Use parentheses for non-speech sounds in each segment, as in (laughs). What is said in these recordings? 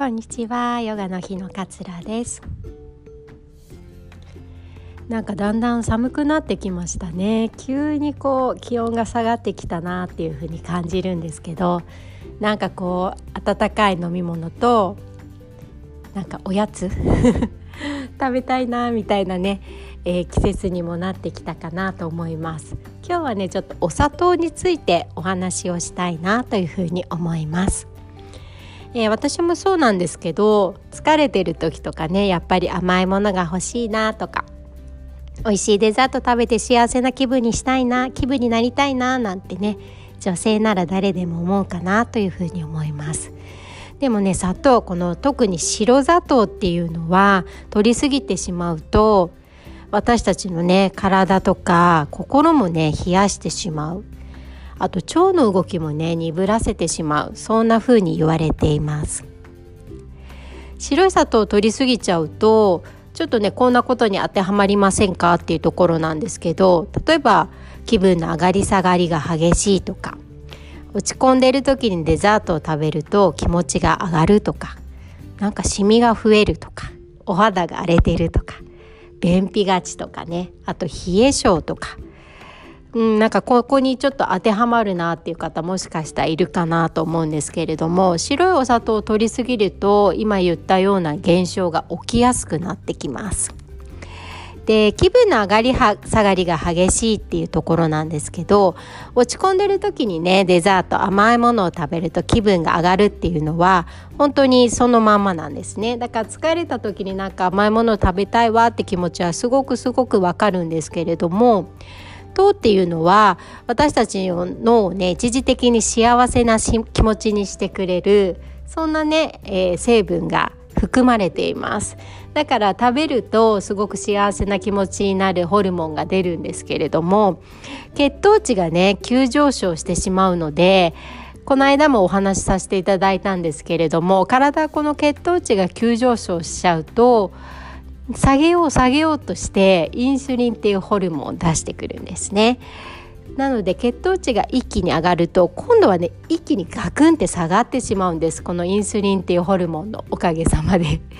こんにちは。ヨガの日のかつらです。なんかだんだん寒くなってきましたね。急にこう気温が下がってきたなっていう風に感じるんですけどなんかこう温かい飲み物となんかおやつ (laughs) 食べたいなみたいなね、えー、季節にもなってきたかなと思います。今日はねちょっとお砂糖についてお話をしたいなというふうに思います。えー、私もそうなんですけど疲れてる時とかねやっぱり甘いものが欲しいなとか美味しいデザート食べて幸せな気分にしたいな気分になりたいななんてね女性なら誰でも思うかなというふうに思います。でもね砂糖この特に白砂糖っていうのは取りすぎてしまうと私たちのね体とか心もね冷やしてしまう。あと腸の動きもね鈍らせてしまう。そんな風に言われています。白い砂糖を取りすぎちゃうとちょっとねこんなことに当てはまりませんか？っていうところなんですけど例えば気分の上がり下がりが激しいとか落ち込んでる時にデザートを食べると気持ちが上がるとかなんかシミが増えるとかお肌が荒れてるとか便秘がちとかねあと冷え性とか、うん、なんかここにちょっと当てはまるなっていう方もしかしたらいるかなと思うんですけれども白いお砂糖を取りすぎると今言ったような現象が起きやすくなってきます。で気分の上がりは下がりが激しいっていうところなんですけど落ち込んでる時にねデザート甘いものを食べると気分が上がるっていうのは本当にそのまんまなんですねだから疲れた時になんか甘いものを食べたいわって気持ちはすごくすごくわかるんですけれども糖っていうのは私たちの脳をね一時的に幸せな気持ちにしてくれるそんなね、えー、成分が含まれています。だから食べるとすごく幸せな気持ちになるホルモンが出るんですけれども血糖値がね急上昇してしまうのでこの間もお話しさせていただいたんですけれども体この血糖値が急上昇しちゃうと下げよう下げようとしてインスリンっていうホルモンを出してくるんですね。なので血糖値が一気に上がると今度はね一気にガクンって下がってしまうんですこのインスリンっていうホルモンのおかげさまで。(laughs)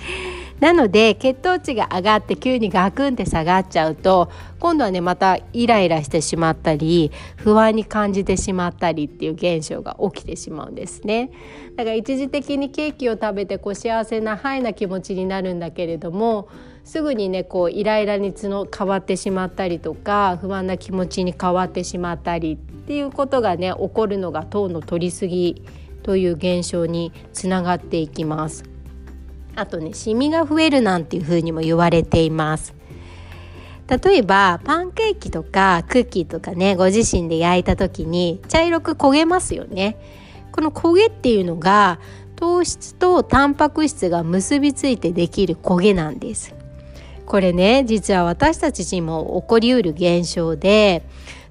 なので血糖値が上がって急にガクンって下がっちゃうと今度はねまたイライラしてしまったり不安に感じてしまったりっていう現象が起きてしまうんですねだから一時的にケーキを食べてこう幸せなハイな気持ちになるんだけれどもすぐにねこうイライラにつの変わってしまったりとか不安な気持ちに変わってしまったりっていうことがね起こるのが糖の取りすぎという現象につながっていきます。あとねシミが増えるなんていうふうにも言われています。例えばパンケーキとかクッキーとかねご自身で焼いた時に茶色く焦げますよね。この焦げっていうのが糖質とタンパク質が結びついてできる焦げなんです。これね実は私たちにも起こりうる現象で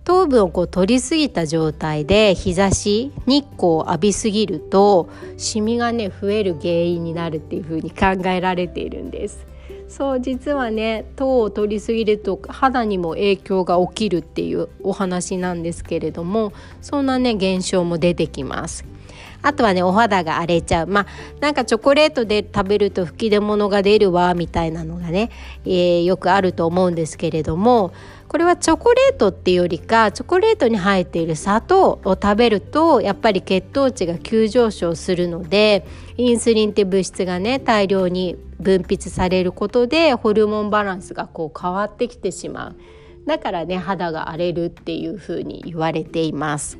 糖分をこう取りすぎた状態で日差し日光を浴びすぎるとシミがね増える原因になるっていうふうに考えられているんです。そう実はね糖を取りすぎると肌にも影響が起きるっていうお話なんですけれどもそんなね現象も出てきます。あとはねお肌が荒れちゃうまあなんかチョコレートで食べると吹き出物が出るわみたいなのがね、えー、よくあると思うんですけれどもこれはチョコレートっていうよりかチョコレートに入っている砂糖を食べるとやっぱり血糖値が急上昇するのでインスリンって物質がね大量に分泌されることでホルモンバランスがこう変わってきてしまうだからね肌が荒れるっていうふうに言われています。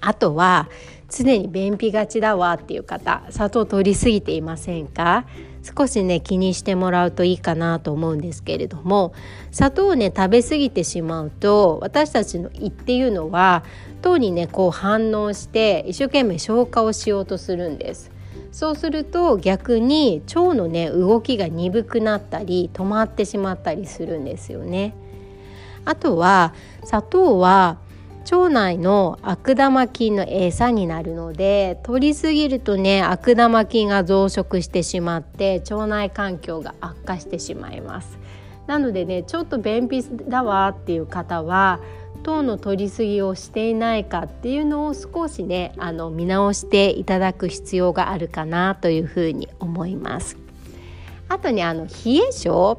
あとは常に便秘がちだわっていう方砂糖取りすぎていませんか？少しね気にしてもらうといいかなと思うんですけれども砂糖をね食べ過ぎてしまうと私たちの胃っていうのは糖にねこう反応して一生懸命消化をしようとするんです。そうすると逆に腸のね動きが鈍くなったり止まってしまったりするんですよね。あとは砂糖は腸内の悪玉菌の餌になるので取りすぎるとね悪玉菌が増殖してしまって腸内環境が悪化してしまいますなのでねちょっと便秘だわっていう方は糖の摂りすぎをしていないかっていうのを少しねあの見直していただく必要があるかなというふうに思います。あとねあの冷え性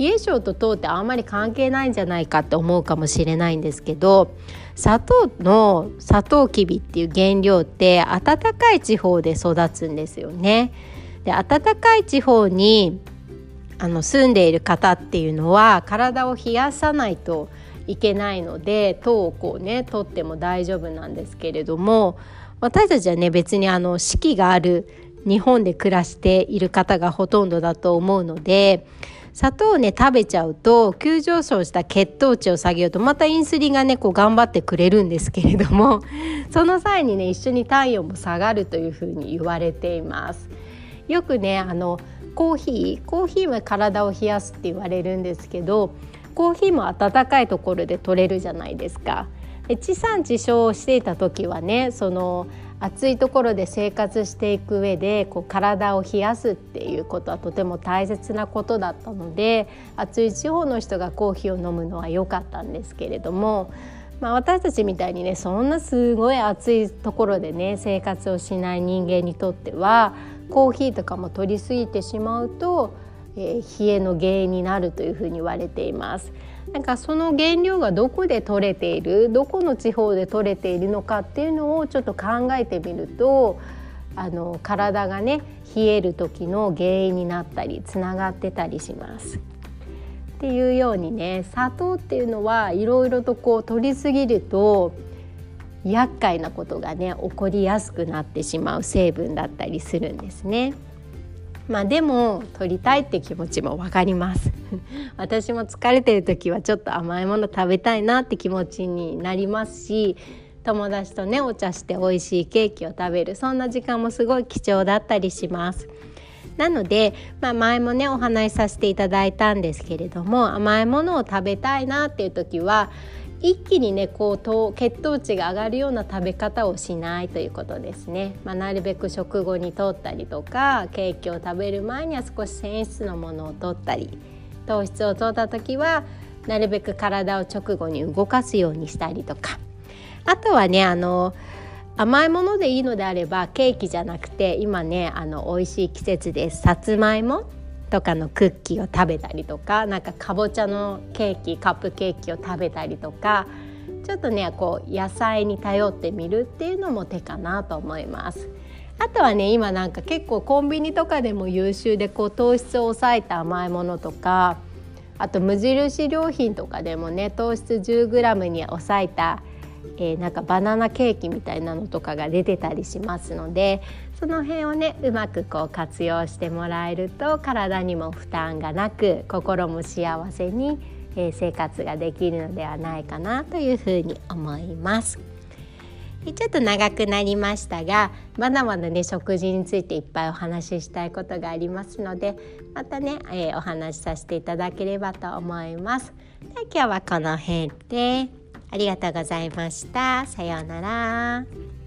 冷え性と糖ってあんまり関係ないんじゃないかって思うかもしれないんですけど砂糖のサトウキビっていう原料って暖かい地方で育つんですよね。で暖かい地方にあの住んでいる方っていうのは体を冷やさないといけないので糖をこうね取っても大丈夫なんですけれども私たちはね別にあの四季がある日本で暮らしている方がほとんどだと思うので砂糖をね食べちゃうと急上昇した血糖値を下げようとまたインスリンがねこう頑張ってくれるんですけれども (laughs) その際にね一緒に体温も下がるというふうに言われています。よくねあのコーヒーコーヒーは体を冷やすって言われるんですけどコーヒーも温かいところで取れるじゃないですか。地産地消をしていた時はねその暑いところで生活していく上でこう体を冷やすっていうことはとても大切なことだったので暑い地方の人がコーヒーを飲むのは良かったんですけれども、まあ、私たちみたいにねそんなすごい暑いところでね生活をしない人間にとってはコーヒーとかも取りすぎてしまうと、えー、冷えの原因になるというふうに言われています。なんかその原料がどこで取れているどこの地方で取れているのかっていうのをちょっと考えてみるとあの体がね冷える時の原因になったりつながってたりします。っていうようにね砂糖っていうのはいろいろとこう取りすぎると厄介なことがね起こりやすくなってしまう成分だったりするんですね。まあでも取りたいって気持ちも分かります。(laughs) 私も疲れてる時はちょっと甘いもの食べたいなって気持ちになりますし友達とねお茶して美味しいケーキを食べるそんな時間もすごい貴重だったりします。なので、まあ、前もねお話しさせていただいたんですけれども甘いものを食べたいなっていう時は一気にねこう血糖値が上がるような食べ方をしないということですね、まあ、なるべく食後にとったりとかケーキを食べる前には少し繊維質のものをとったり糖質をとった時はなるべく体を直後に動かすようにしたりとか。あとはねあの甘いものでいいのであればケーキじゃなくて今ねあの美味しい季節ですさつまいもとかのクッキーを食べたりとかなんかかぼちゃのケーキカップケーキを食べたりとかちょっとねこう野菜に頼ってみるっていうのも手かなと思います。あとはね今なんか結構コンビニとかでも優秀でこう糖質を抑えた甘いものとかあと無印良品とかでもね糖質 10g に抑えた、えー、なんかバナナケーキみたいなのとかが出てたりしますのでその辺をねうまくこう活用してもらえると体にも負担がなく心も幸せに、え生活ができるのではないかなというふうに思います。ちょっと長くなりましたがまだまだね食事についていっぱいお話ししたいことがありますのでまたね、えー、お話しさせていただければと思います。で今日はこの辺でありがとうございました。さようなら。